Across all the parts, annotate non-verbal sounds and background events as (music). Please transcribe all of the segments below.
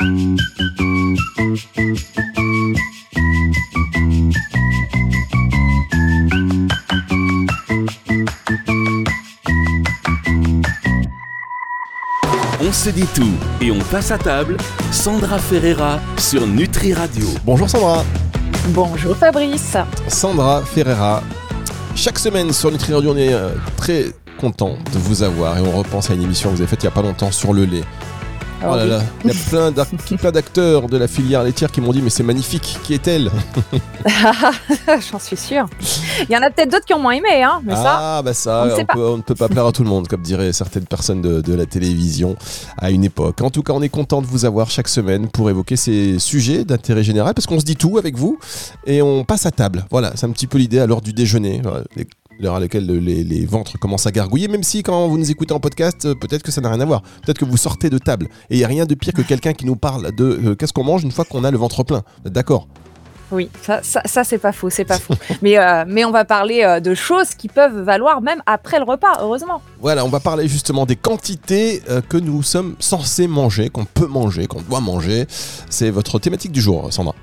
On se dit tout et on passe à table. Sandra Ferreira sur Nutri Radio. Bonjour Sandra. Bonjour Fabrice. Sandra Ferreira. Chaque semaine sur Nutri Radio, on est euh, très content de vous avoir et on repense à une émission que vous avez faite il n'y a pas longtemps sur le lait. Oh là là, il y a plein d'ac- (laughs) plein d'acteurs de la filière laitière qui m'ont dit mais c'est magnifique, qui est-elle? (laughs) J'en suis sûre. Il y en a peut-être d'autres qui ont moins aimé, hein, mais ça. Ah bah ça, on ne on, peut- on ne peut pas plaire à tout le monde comme diraient certaines personnes de, de la télévision à une époque. En tout cas, on est content de vous avoir chaque semaine pour évoquer ces sujets d'intérêt général parce qu'on se dit tout avec vous et on passe à table. Voilà, c'est un petit peu l'idée à l'heure du déjeuner. Les- L'heure à laquelle les, les ventres commencent à gargouiller, même si quand vous nous écoutez en podcast, euh, peut-être que ça n'a rien à voir. Peut-être que vous sortez de table. Et il n'y a rien de pire que quelqu'un qui nous parle de euh, qu'est-ce qu'on mange une fois qu'on a le ventre plein. D'accord Oui, ça, ça, ça, c'est pas faux, c'est pas faux. (laughs) mais, euh, mais on va parler euh, de choses qui peuvent valoir même après le repas, heureusement. Voilà, on va parler justement des quantités euh, que nous sommes censés manger, qu'on peut manger, qu'on doit manger. C'est votre thématique du jour, Sandra.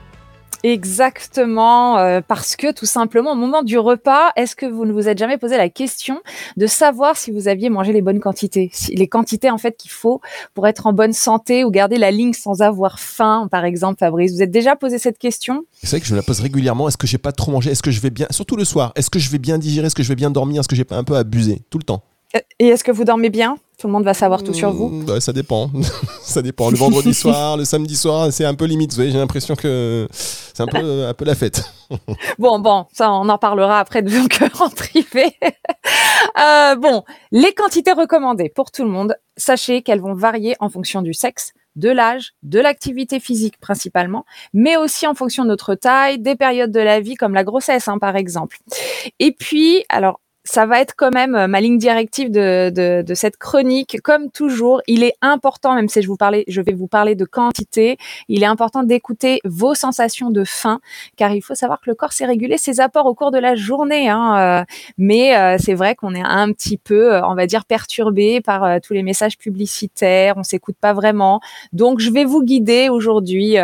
Exactement, euh, parce que tout simplement, au moment du repas, est-ce que vous ne vous êtes jamais posé la question de savoir si vous aviez mangé les bonnes quantités, si- les quantités en fait qu'il faut pour être en bonne santé ou garder la ligne sans avoir faim, par exemple, Fabrice? Vous êtes déjà posé cette question? C'est vrai que je me la pose régulièrement. Est-ce que j'ai pas trop mangé? Est-ce que je vais bien, surtout le soir, est-ce que je vais bien digérer? Est-ce que je vais bien dormir? Est-ce que j'ai pas un peu abusé? Tout le temps. Euh, Et est-ce que vous dormez bien? Tout le monde va savoir tout sur vous. Ouais, Ça dépend. (laughs) ça dépend. Le vendredi (laughs) soir, le samedi soir, c'est un peu limite. Vous voyez, j'ai l'impression que c'est un peu, (laughs) un peu la fête. Bon, bon, ça, on en parlera après cœurs en privé. Euh, bon, les quantités recommandées pour tout le monde, sachez qu'elles vont varier en fonction du sexe, de l'âge, de l'activité physique principalement, mais aussi en fonction de notre taille, des périodes de la vie comme la grossesse, hein, par exemple. Et puis, alors, ça va être quand même euh, ma ligne directive de, de, de cette chronique. Comme toujours, il est important, même si je vous parlais, je vais vous parler de quantité, il est important d'écouter vos sensations de faim car il faut savoir que le corps sait réguler ses apports au cours de la journée. Hein, euh, mais euh, c'est vrai qu'on est un petit peu, euh, on va dire, perturbé par euh, tous les messages publicitaires, on s'écoute pas vraiment. Donc, je vais vous guider aujourd'hui,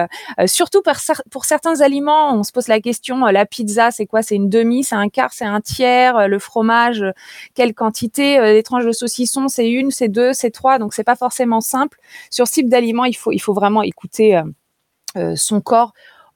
surtout pour certains aliments. On se pose la question, la pizza, c'est quoi? C'est une demi, c'est un quart, c'est un tiers Le fromage, euh, quelle quantité Euh, Les tranches de saucisson, c'est une, c'est deux, c'est trois. Donc, c'est pas forcément simple. Sur ce type d'aliments, il faut, il faut vraiment écouter euh, son corps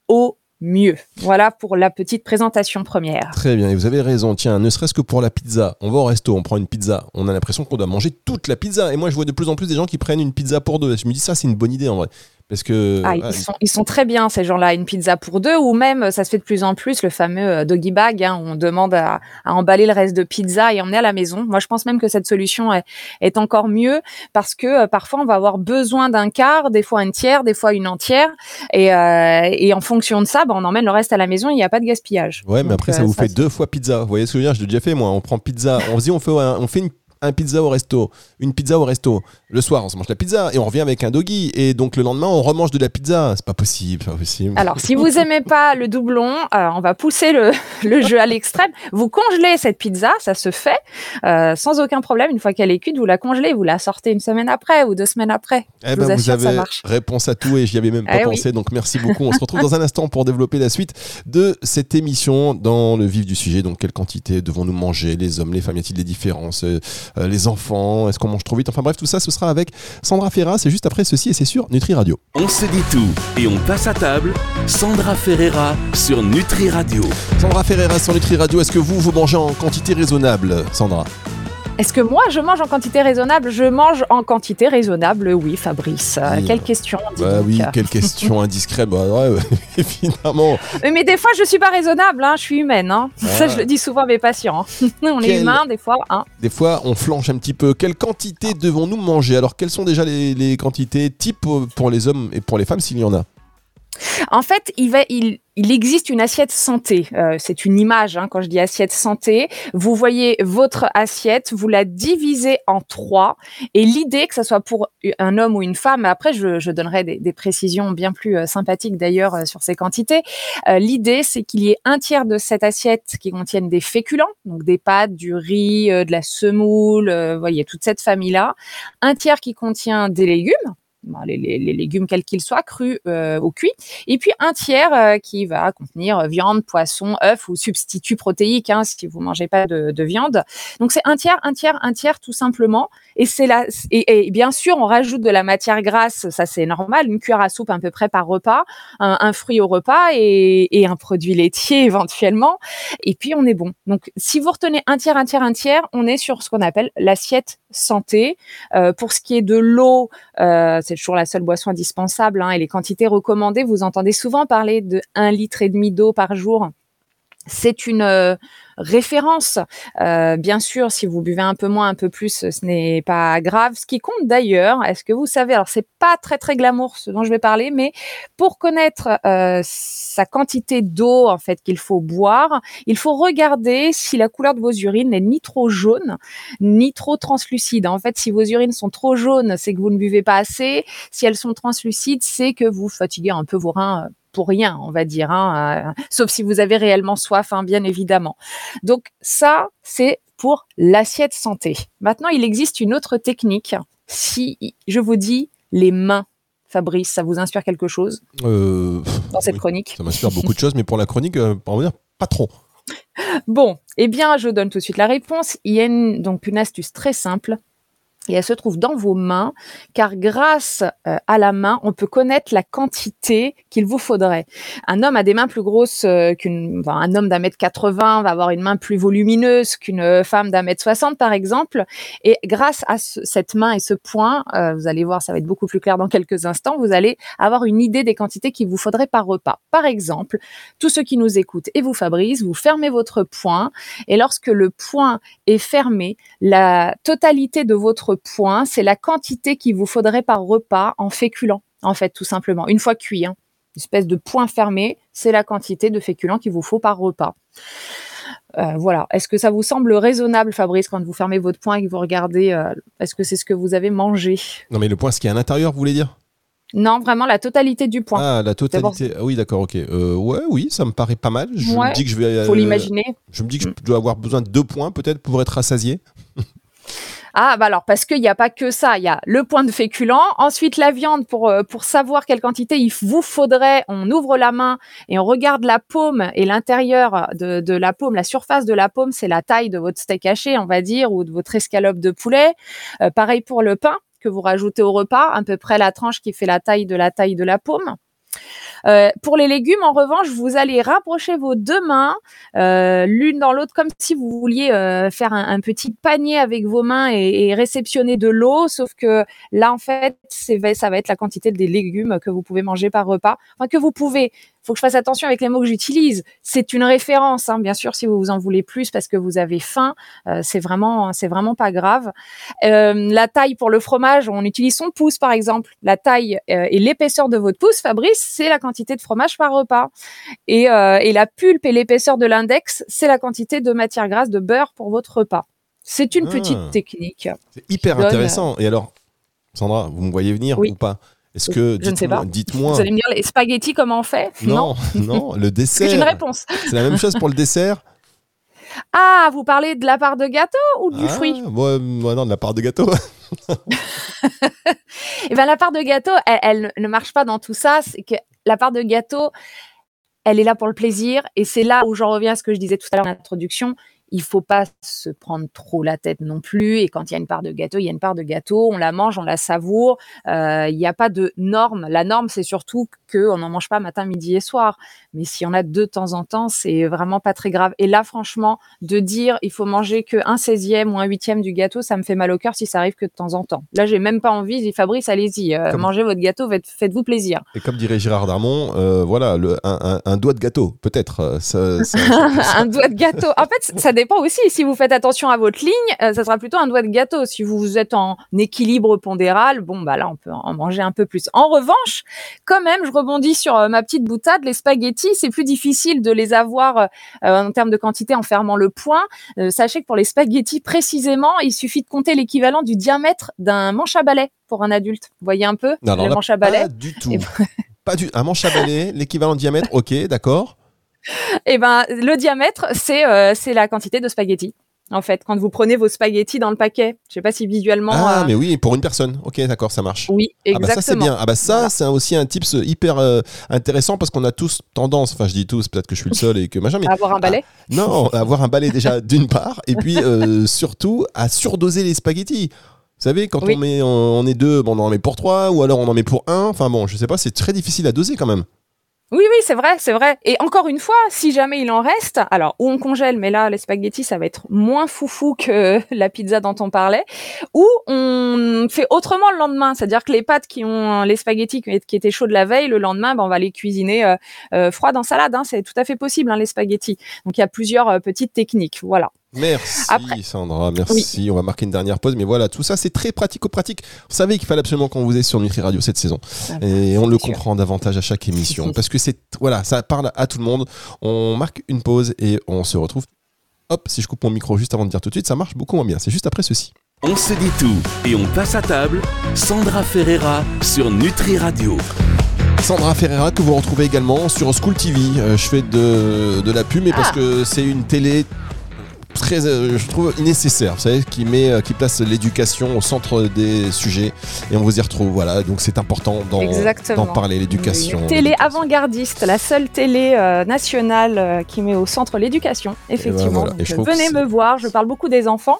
au mieux. Voilà pour la petite présentation première. Très bien. Et vous avez raison. Tiens, ne serait-ce que pour la pizza. On va au resto, on prend une pizza. On a l'impression qu'on doit manger toute la pizza. Et moi, je vois de plus en plus des gens qui prennent une pizza pour deux. Je me dis ça, c'est une bonne idée en vrai. Parce que Ah, ouais, ils, sont, ils sont très bien, ces gens-là. Une pizza pour deux, ou même, ça se fait de plus en plus, le fameux euh, doggy bag. hein, où on demande à, à emballer le reste de pizza et emmener à la maison. Moi, je pense même que cette solution est, est encore mieux parce que euh, parfois, on va avoir besoin d'un quart, des fois un tiers, des fois une entière. Et, euh, et en fonction de ça, bah, on emmène le reste à la maison. Il n'y a pas de gaspillage. Ouais, mais Donc, après, ça euh, vous fait deux fois pizza. Vous voyez ce que je veux dire? Je l'ai déjà fait, moi. On prend pizza. On se dit, on fait, on fait une, un pizza au resto. Une pizza au resto. Le soir, on se mange la pizza et on revient avec un doggy. Et donc, le lendemain, on remange de la pizza. C'est pas possible, pas possible. Alors, si vous aimez pas le doublon, euh, on va pousser le, (laughs) le jeu à l'extrême. Vous congelez cette pizza, ça se fait euh, sans aucun problème. Une fois qu'elle est cuite, vous la congelez, vous la sortez une semaine après ou deux semaines après. Eh je ben, vous vous assure, ça avez marche. réponse à tout et j'y avais même pas Eh oui. pensé. Donc, merci beaucoup. On se retrouve dans un instant pour développer la suite de cette émission dans le vif du sujet. Donc, quelle quantité devons-nous manger Les hommes, les femmes, y a-t-il des différences euh, Les enfants Est-ce qu'on mange trop vite? Enfin, bref, tout ça, ce sera avec Sandra Ferra. C'est juste après ceci et c'est sur Nutri Radio. On se dit tout et on passe à table. Sandra Ferreira sur Nutri Radio. Sandra Ferreira sur Nutri Radio. Est-ce que vous, vous mangez en quantité raisonnable, Sandra? Est-ce que moi, je mange en quantité raisonnable? Je mange en quantité raisonnable, oui, Fabrice. Oui. quelle question Bah oui, quelle question indiscrète. Bah ouais, (laughs) évidemment. Mais des fois, je suis pas raisonnable, hein, je suis humaine. Hein. Ça, Ah. je le dis souvent à mes patients. hein. (laughs) On est humain, des fois. Hein. Des fois, on flanche un petit peu. Quelle quantité devons-nous manger? Alors, quelles sont déjà les, les quantités types pour les hommes et pour les femmes, s'il y en a? En fait, il, va, il, il existe une assiette santé. Euh, c'est une image hein, quand je dis assiette santé. Vous voyez votre assiette, vous la divisez en trois. Et l'idée, que ce soit pour un homme ou une femme, après je, je donnerai des, des précisions bien plus euh, sympathiques d'ailleurs euh, sur ces quantités. Euh, l'idée, c'est qu'il y ait un tiers de cette assiette qui contienne des féculents, donc des pâtes, du riz, de la semoule, vous voyez toute cette famille-là. Un tiers qui contient des légumes les, légumes quels qu'ils soient, crus ou cuits. Et puis un tiers qui va contenir viande, poisson, œufs ou substituts protéiques hein, si vous mangez pas de, de viande. Donc c'est un tiers, un tiers, un tiers tout simplement. Et c'est là. Et, bien sûr, on rajoute de la matière grasse, ça c'est normal, une cuillère à soupe à peu près par repas, un, fruit au repas et, et un produit laitier (laughs) éventuellement. Et puis on est bon. Donc si vous retenez un tiers, un tiers, un tiers, on est sur ce qu'on appelle l'assiette santé. Euh, pour ce qui est de l'eau, euh, c'est toujours la seule boisson indispensable hein, et les quantités recommandées. Vous entendez souvent parler de 1 litre et demi d'eau par jour. C'est une euh, référence. Euh, bien sûr, si vous buvez un peu moins, un peu plus, ce n'est pas grave. Ce qui compte d'ailleurs, est-ce que vous savez, alors c'est pas très très glamour ce dont je vais parler, mais pour connaître euh, sa quantité d'eau en fait qu'il faut boire, il faut regarder si la couleur de vos urines n'est ni trop jaune ni trop translucide. En fait, si vos urines sont trop jaunes, c'est que vous ne buvez pas assez. Si elles sont translucides, c'est que vous fatiguez un peu vos reins pour rien, on va dire, hein, euh, sauf si vous avez réellement soif, hein, bien évidemment. Donc ça, c'est pour l'assiette santé. Maintenant, il existe une autre technique. Si je vous dis les mains, Fabrice, ça vous inspire quelque chose euh, dans cette chronique Ça m'inspire beaucoup de choses, mais pour la chronique, euh, on va dire pas trop. Bon, eh bien, je donne tout de suite la réponse. Il y a donc une astuce très simple et elle se trouve dans vos mains, car grâce euh, à la main, on peut connaître la quantité qu'il vous faudrait. Un homme a des mains plus grosses euh, qu'une, un homme d'un mètre 80 va avoir une main plus volumineuse qu'une femme d'un mètre 60 par exemple. Et grâce à cette main et ce point, euh, vous allez voir, ça va être beaucoup plus clair dans quelques instants. Vous allez avoir une idée des quantités qu'il vous faudrait par repas. Par exemple, tous ceux qui nous écoutent et vous Fabrice, vous fermez votre point et lorsque le point est fermé, la totalité de votre point, c'est la quantité qu'il vous faudrait par repas en féculents, en fait, tout simplement, une fois cuit. Hein. Une espèce de point fermé, c'est la quantité de féculents qu'il vous faut par repas. Euh, voilà. Est-ce que ça vous semble raisonnable, Fabrice, quand vous fermez votre point et que vous regardez, euh, est-ce que c'est ce que vous avez mangé? Non, mais le point, ce qui est à l'intérieur, vous voulez dire? Non, vraiment la totalité du point. Ah, la totalité. Ah oui, d'accord, ok. Euh, ouais, oui, ça me paraît pas mal. Je me dis que je vais. Faut l'imaginer. Je me dis que je dois avoir besoin de deux points peut-être pour être rassasié. (laughs) Ah, bah alors, parce qu'il n'y a pas que ça. Il y a le point de féculent. Ensuite, la viande, pour, euh, pour savoir quelle quantité il vous faudrait, on ouvre la main et on regarde la paume et l'intérieur de, de la paume, la surface de la paume, c'est la taille de votre steak haché, on va dire, ou de votre escalope de poulet. Euh, pareil pour le pain que vous rajoutez au repas, à peu près la tranche qui fait la taille de la taille de la paume. Euh, pour les légumes, en revanche, vous allez rapprocher vos deux mains euh, l'une dans l'autre, comme si vous vouliez euh, faire un, petit panier avec vos mains et, et réceptionner de l'eau. Sauf que là, en fait, ça va être la quantité des légumes que vous pouvez manger par repas, enfin que vous pouvez faut que je fasse attention avec les mots que j'utilise. C'est une référence, hein, bien sûr, si vous vous en voulez plus parce que vous avez faim, euh, c'est vraiment, c'est vraiment pas grave. Euh, la taille pour le fromage, on utilise son pouce par exemple. La taille euh, et l'épaisseur de votre pouce, Fabrice, c'est la quantité de fromage par repas. Et, et la pulpe et l'épaisseur de l'index, c'est la quantité de matière grasse de beurre pour votre repas. C'est une petite ah. technique. C'est hyper intéressant. Et alors, Sandra, vous me voyez venir ou pas? Est-ce que je ne sais pas. Dites-moi. Vous allez me dire les spaghettis comment on fait? Non, non, (laughs) le dessert. J'ai une réponse. C'est la même chose pour le dessert? Ah, vous parlez de la part de gâteau ou du ah, fruit? moi, non, de la part de gâteau. (laughs) Eh ben, la part de gâteau, elle, ne marche pas dans tout ça. C'est que la part de gâteau, elle est là pour le plaisir. Et c'est là où j'en reviens à ce que je disais tout à l'heure en introduction il faut pas se prendre trop la tête non plus. Et quand il y a une part de gâteau, il y a une part de gâteau. On la mange, on la savoure. Euh, il n'y a pas de norme. La norme, c'est surtout qu'on n'en mange pas matin, midi et soir. Mais s'il y en a de temps en temps, c'est vraiment pas très grave. Et là, franchement, de dire il faut manger que un 16e ou un huitième du gâteau, ça me fait mal au cœur si ça arrive que de temps en temps. Là, j'ai même pas envie. Je dis Fabrice, allez-y, euh, mangez votre gâteau, faites-vous plaisir. Et comme dirait Gérard Darmon, euh, voilà, le, un, doigt de gâteau, peut-être. (laughs) un doigt de gâteau. En fait, ça dépend aussi. Si vous faites attention à votre ligne, euh, ça sera plutôt un doigt de gâteau. Si vous êtes en équilibre pondéral, bon, bah là, on peut en manger un peu plus. En revanche, quand même, je rebondis sur euh, ma petite boutade. Les spaghettis, c'est plus difficile de les avoir euh, en termes de quantité en fermant le point. sachez que pour les spaghettis, précisément, il suffit de compter l'équivalent du diamètre d'un manche à balai pour un adulte. Vous voyez un peu le manche à balai Pas du tout. (laughs) pas du un manche à balai, l'équivalent de diamètre. Ok, d'accord. Et (laughs) eh ben, le diamètre, c'est euh, c'est la quantité de spaghettis. en fait, quand vous prenez vos spaghettis dans le paquet. Je sais pas si visuellement. Ah, euh, mais oui, pour une personne. Ok, d'accord, ça marche. Oui, Ah bah exactement. ça c'est bien. Ah bah ça Voilà. c'est aussi un tips hyper euh, intéressant parce qu'on a tous tendance, enfin je dis tous, peut-être que je suis le seul et que machin, mais (laughs) Avoir un balai. non, (laughs) avoir un balai déjà d'une part et puis surtout à surdoser les spaghettis. Vous savez, quand Oui. on met, on, on est deux, bon, on en met pour trois, ou alors on en met pour un. Enfin bon, je sais pas, c'est très difficile à doser quand même. Oui, oui, c'est vrai, c'est vrai. Et encore une fois, si jamais il en reste, alors ou on congèle, mais là les spaghettis ça va être moins foufou que (laughs) la pizza dont on parlait, ou on fait autrement le lendemain, c'est-à-dire que les pâtes qui ont les spaghettis qui étaient chauds de la veille, le lendemain, ben, on va les cuisiner euh, euh, froides en salade. Hein, c'est tout à fait possible hein, les spaghettis. Donc il y a plusieurs euh, petites techniques, voilà. Merci Après- Sandra, merci. On va marquer une dernière pause, mais voilà, tout ça c'est très pratico-pratique. Vous savez qu'il fallait absolument qu'on vous ait sur Nutri Radio cette saison. Et on le sûr. comprend davantage à chaque émission parce que c'est voilà, ça parle à tout le monde. On marque une pause et on se retrouve. Hop, si je coupe mon micro juste avant de dire tout de suite, ça marche beaucoup moins bien. C'est juste après ceci. On se dit tout et on passe à table. Sandra Ferreira sur Nutri Radio. Sandra Ferreira que vous retrouvez également sur School TV. Euh, je fais de, de la pub, mais parce Ah. que c'est une télé très, euh, je trouve, nécessaire. Vous savez, qui met, euh, qui place l'éducation au centre des sujets et on vous y retrouve. Voilà, donc c'est important d'en parler, l'éducation. Télé avant-gardiste, la seule télé euh, nationale euh, qui met au centre l'éducation, effectivement. Et trouve que venez me voir, je parle beaucoup des enfants.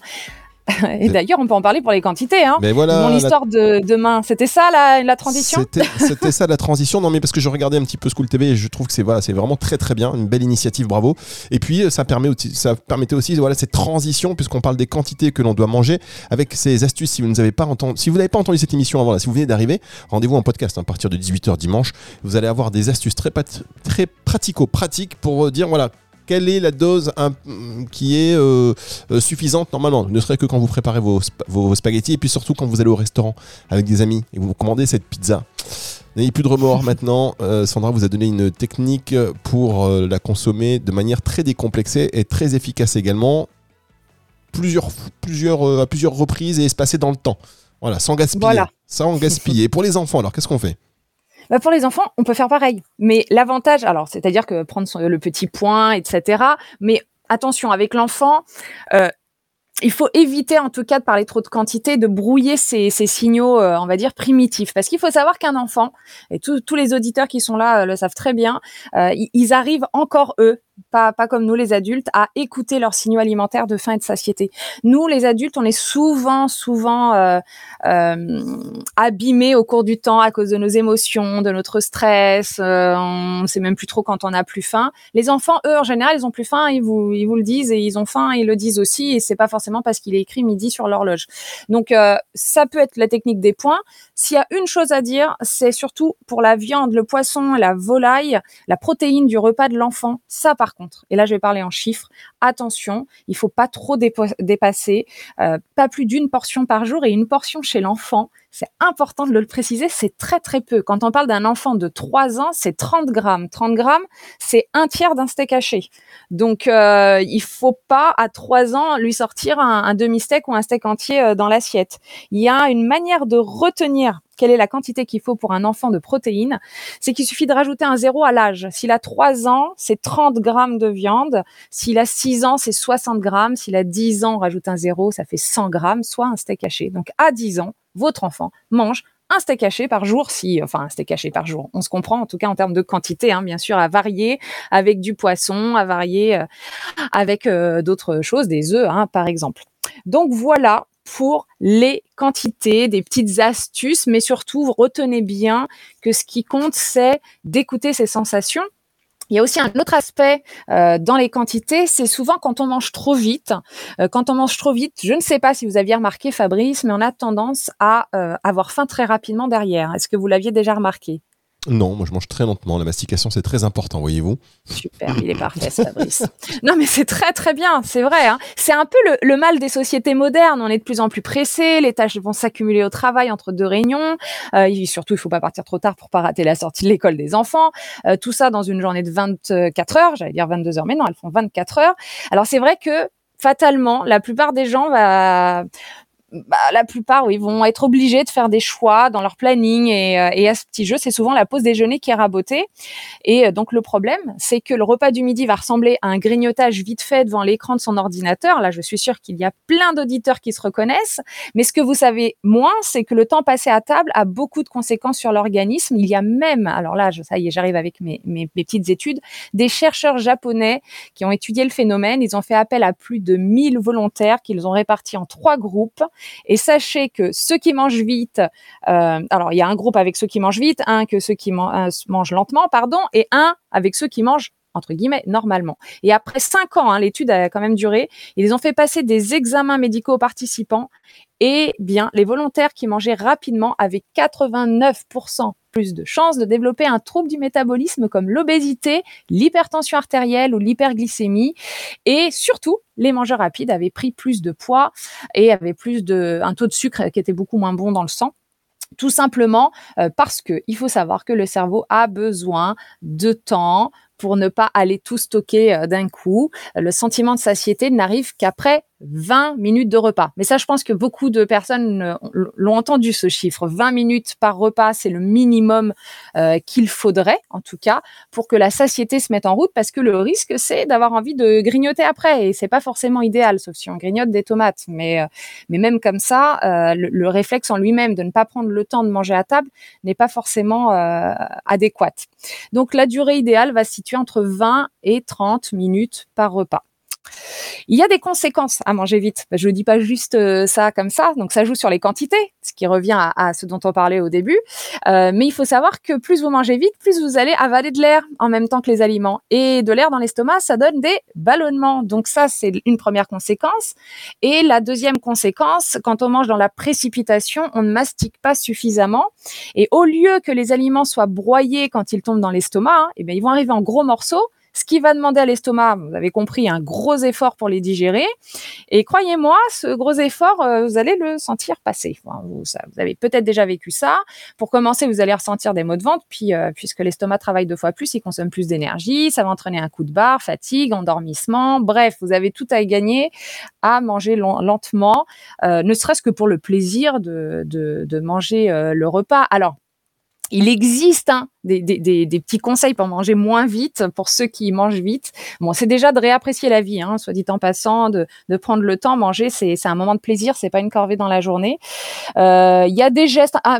(laughs) Et d'ailleurs, on peut en parler pour les quantités. Hein. Mais voilà, Mon la- histoire de demain, c'était ça la, la transition? C'était ça la transition. Non mais parce que je regardais un petit peu School TV et je trouve que c'est voilà, c'est vraiment très très bien, une belle initiative, bravo. Et puis euh, ça permet aussi, ça permettait aussi voilà cette transition puisqu'on parle des quantités que l'on doit manger avec ces astuces. Si vous ne avez pas entendu, si vous n'avez pas entendu cette émission avant là, si vous venez d'arriver, rendez-vous en podcast hein, à partir de 18h dimanche. Vous allez avoir des astuces très très pratico-pratiques pour euh, dire voilà quelle est la dose qui est euh, euh, suffisante normalement Ne serait que quand vous préparez vos, vos spaghettis et puis surtout quand vous allez au restaurant avec des amis et vous commandez cette pizza. N'ayez plus de remords (laughs) maintenant. Euh, Sandra vous a donné une technique pour euh, la consommer de manière très décomplexée et très efficace également. Plusieurs, plusieurs, euh, à plusieurs reprises et espacées dans le temps. Voilà, sans gaspiller. Voilà. Sans gaspiller. Pour les enfants, alors qu'est-ce qu'on fait? Bah, pour les enfants, on peut faire pareil. Mais l'avantage, alors, c'est-à-dire que prendre le petit point, etc. Mais attention, avec l'enfant, euh, il faut éviter, en tout cas, de parler trop de quantité, de brouiller ces, signaux, euh, on va dire, primitifs. Parce qu'il faut savoir qu'un enfant, et tous les auditeurs qui sont là euh, le savent très bien, ils arrivent encore, eux, pas, pas comme nous les adultes, à écouter leurs signaux alimentaires de faim et de satiété. Nous, les adultes, on est souvent, souvent euh, euh, abîmés au cours du temps à cause de nos émotions, de notre stress. Euh, on ne sait même plus trop quand on a plus faim. Les enfants, eux, en général, ils ont plus faim, ils vous, ils vous le disent et ils ont faim, ils le disent aussi. Et c'est pas forcément parce qu'il est écrit midi sur l'horloge. Donc, euh, ça peut être la technique des points. S'il y a une chose à dire, c'est surtout pour la viande, le poisson, la volaille, la protéine du repas de l'enfant. Ça, contre, et là, je vais parler en chiffres. Attention, il faut pas trop dépasser, euh, pas plus d'une portion par jour et une portion chez l'enfant. C'est important de le préciser, c'est très très peu. Quand on parle d'un enfant de 3 ans, c'est 30 grammes. 30 grammes, c'est un tiers d'un steak haché. Donc, euh, il faut pas à 3 ans lui sortir un, un demi-steak ou un steak entier euh, dans l'assiette. Il y a une manière de retenir quelle est la quantité qu'il faut pour un enfant de protéines, c'est qu'il suffit de rajouter un zéro à l'âge. S'il a 3 ans, c'est 30 grammes de viande. S'il a 6 ans, c'est 60 grammes. S'il a 10 ans, on rajoute un zéro, ça fait 100 grammes, soit un steak haché. Donc, à 10 ans, votre enfant mange un steak haché par jour, si, enfin, un steak haché par jour. On se comprend, en tout cas, en termes de quantité, hein, bien sûr, à varier avec du poisson, à varier euh, avec euh, d'autres choses, des œufs, hein, par exemple. Donc, voilà pour les quantités, des petites astuces, mais surtout, retenez bien que ce qui compte, c'est d'écouter ses sensations. Il y a aussi un autre aspect euh, dans les quantités, c'est souvent quand on mange trop vite. Euh, quand on mange trop vite, je ne sais pas si vous aviez remarqué, Fabrice, mais on a tendance à euh, avoir faim très rapidement derrière. Est-ce que vous l'aviez déjà remarqué? Non, moi je mange très lentement. La mastication c'est très important, voyez-vous. Super, il est parfait, ce Fabrice. (laughs) Non, mais c'est très très bien, c'est vrai. Hein. C'est un peu le, le, mal des sociétés modernes. On est de plus en plus pressés, les tâches vont s'accumuler au travail entre deux réunions. Euh, et surtout, il faut pas partir trop tard pour pas rater la sortie de l'école des enfants. Euh, tout ça dans une journée de 24 heures, j'allais dire 22 heures, mais non, elles font 24 heures. Alors c'est vrai que fatalement, la plupart des gens va bah, la plupart, oui, vont être obligés de faire des choix dans leur planning et, euh, et à ce petit jeu, c'est souvent la pause déjeuner qui est rabotée. Et euh, donc le problème, c'est que le repas du midi va ressembler à un grignotage vite fait devant l'écran de son ordinateur. Là, je suis sûre qu'il y a plein d'auditeurs qui se reconnaissent. Mais ce que vous savez moins, c'est que le temps passé à table a beaucoup de conséquences sur l'organisme. Il y a même, alors là, ça y est, j'arrive avec mes, mes, mes petites études, des chercheurs japonais qui ont étudié le phénomène. Ils ont fait appel à plus de 1000 volontaires qu'ils ont répartis en trois groupes. Et sachez que ceux qui mangent vite, euh, alors il y a un groupe avec ceux qui mangent vite, un que ceux qui euh, mangent lentement, pardon, et un avec ceux qui mangent entre guillemets normalement. Et après cinq ans, hein, l'étude a quand même duré, ils ont fait passer des examens médicaux aux participants et bien les volontaires qui mangeaient rapidement avaient 89% plus de chances de développer un trouble du métabolisme comme l'obésité, l'hypertension artérielle ou l'hyperglycémie. Et surtout, les mangeurs rapides avaient pris plus de poids et avaient plus de, un taux de sucre qui était beaucoup moins bon dans le sang. Tout simplement euh, parce que il faut savoir que le cerveau a besoin de temps pour ne pas aller tout stocker euh, d'un coup. Le sentiment de satiété n'arrive qu'après 20 minutes de repas. Mais ça, je pense que beaucoup de personnes euh, l'ont entendu ce chiffre. 20 minutes par repas, c'est le minimum euh, qu'il faudrait, en tout cas, pour que la satiété se mette en route, parce que le risque, c'est d'avoir envie de grignoter après, et c'est pas forcément idéal, sauf si on grignote des tomates. Mais, euh, mais même comme ça, le, le, réflexe en lui-même de ne pas prendre le temps de manger à table n'est pas forcément euh, adéquat. Donc la durée idéale va se situer entre 20 et 30 minutes par repas. Il y a des conséquences à manger vite. Je ne dis pas juste euh, ça comme ça. Donc ça joue sur les quantités, ce qui revient à, à ce dont on parlait au début. Euh, mais il faut savoir que plus vous mangez vite, plus vous allez avaler de l'air en même temps que les aliments. Et de l'air dans l'estomac, ça donne des ballonnements. Donc ça, c'est une première conséquence. Et la deuxième conséquence, quand on mange dans la précipitation, on ne mastique pas suffisamment. Et au lieu que les aliments soient broyés quand ils tombent dans l'estomac, hein, eh bien, ils vont arriver en gros morceaux ce qui va demander à l'estomac, vous avez compris, un gros effort pour les digérer. Et croyez-moi, ce gros effort, euh, vous allez le sentir passer. Vous, avez peut-être déjà vécu ça. Pour commencer, vous allez ressentir des maux de ventre, puis euh, puisque l'estomac travaille deux fois plus, il consomme plus d'énergie, ça va entraîner un coup de barre, fatigue, endormissement. Bref, vous avez tout à gagner à manger lentement, euh, ne serait-ce que pour le plaisir de, de, de manger le repas. Alors, il existe hein, des, petits conseils pour manger moins vite pour ceux qui mangent vite. Bon, c'est déjà de réapprécier la vie, hein, soit dit en passant, de, de prendre le temps. Manger, c'est un moment de plaisir, c'est pas une corvée dans la journée. Euh, Il y a des gestes. Ah,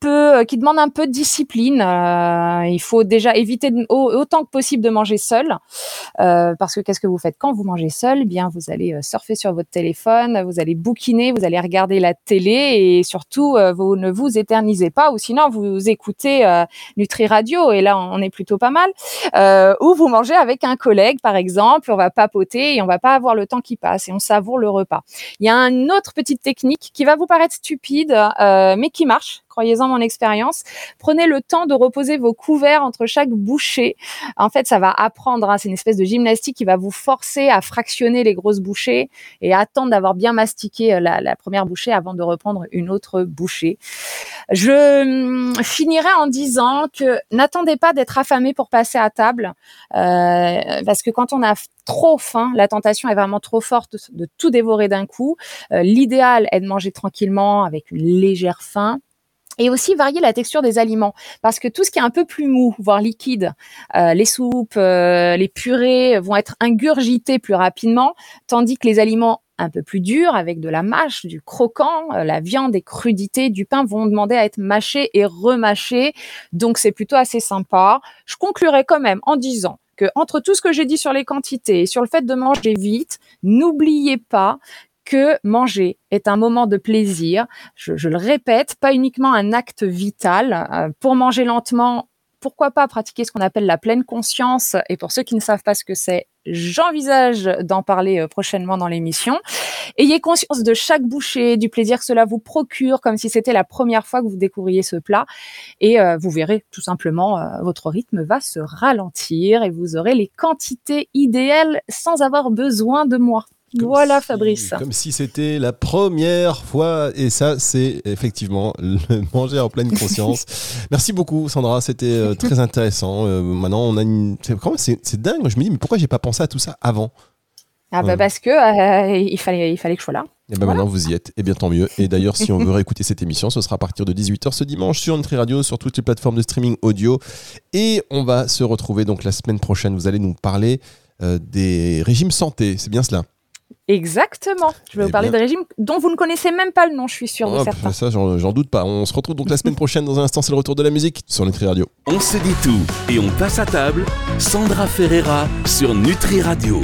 peu, qui demande un peu de discipline. Euh, il faut déjà éviter de, autant que possible de manger seul, euh, parce que qu'est-ce que vous faites quand vous mangez seul? Eh Bien, vous allez surfer sur votre téléphone, vous allez bouquiner, vous allez regarder la télé et surtout euh, vous ne vous éternisez pas, ou sinon vous écoutez euh, Nutri Radio et là on est plutôt pas mal. Euh, ou vous mangez avec un collègue par exemple, on va papoter et on va pas avoir le temps qui passe et on savoure le repas. Il y a une autre petite technique qui va vous paraître stupide, euh, mais qui marche croyez-en mon expérience. Prenez le temps de reposer vos couverts entre chaque bouchée. En fait, ça va apprendre, hein, c'est une espèce de gymnastique qui va vous forcer à fractionner les grosses bouchées et attendre d'avoir bien mastiqué la, la, première bouchée avant de reprendre une autre bouchée. Je hum, finirai en disant que n'attendez pas d'être affamé pour passer à table, euh, parce que quand on a trop faim, la tentation est vraiment trop forte de tout dévorer d'un coup. Euh, L'idéal est de manger tranquillement avec une légère faim et aussi varier la texture des aliments parce que tout ce qui est un peu plus mou, voire liquide, euh, les soupes, euh, les purées vont être ingurgités plus rapidement, tandis que les aliments un peu plus durs avec de la mâche, du croquant, euh, la viande et crudité du pain vont demander à être mâchés et remâchés. Donc c'est plutôt assez sympa. Je conclurai quand même en disant que entre tout ce que j'ai dit sur les quantités et sur le fait de manger vite, n'oubliez pas que manger est un moment de plaisir. Je, le répète, pas uniquement un acte vital. Euh, pour manger lentement, pourquoi pas pratiquer ce qu'on appelle la pleine conscience? Et pour ceux qui ne savent pas ce que c'est, j'envisage d'en parler euh, prochainement dans l'émission. Ayez conscience de chaque bouchée, du plaisir que cela vous procure, comme si c'était la première fois que vous découvriez ce plat. Et euh, vous verrez tout simplement, votre rythme va se ralentir et vous aurez les quantités idéales sans avoir besoin de moi. Comme voilà si, Fabrice. Comme si c'était la première fois. Et ça, c'est effectivement le (laughs) manger en pleine conscience. (laughs) Merci beaucoup Sandra, c'était euh, très intéressant. Euh, maintenant, on a une... C'est dingue, je me dis, mais pourquoi j'ai pas pensé à tout ça avant? Ah bah Ouais. parce que euh, il fallait il fallait que je sois là. Et ben Voilà. maintenant vous y êtes, et bien tant mieux. Et d'ailleurs, si on veut réécouter cette émission, ce sera à partir de 18h ce dimanche sur Nutri Radio, sur toutes les plateformes de streaming audio. Et on va se retrouver donc la semaine prochaine. Vous allez nous parler euh, des régimes santé, c'est bien cela? Exactement. Je vais Eh vous parler bien. de régimes dont vous ne connaissez même pas le nom, je suis sûre de Hop, certains. Ça, j'en j'en doute pas. On se retrouve donc la semaine prochaine. Dans un instant, c'est le retour de la musique sur Nutri Radio. On se dit tout et on passe à table. Sandra Ferreira sur Nutri Radio.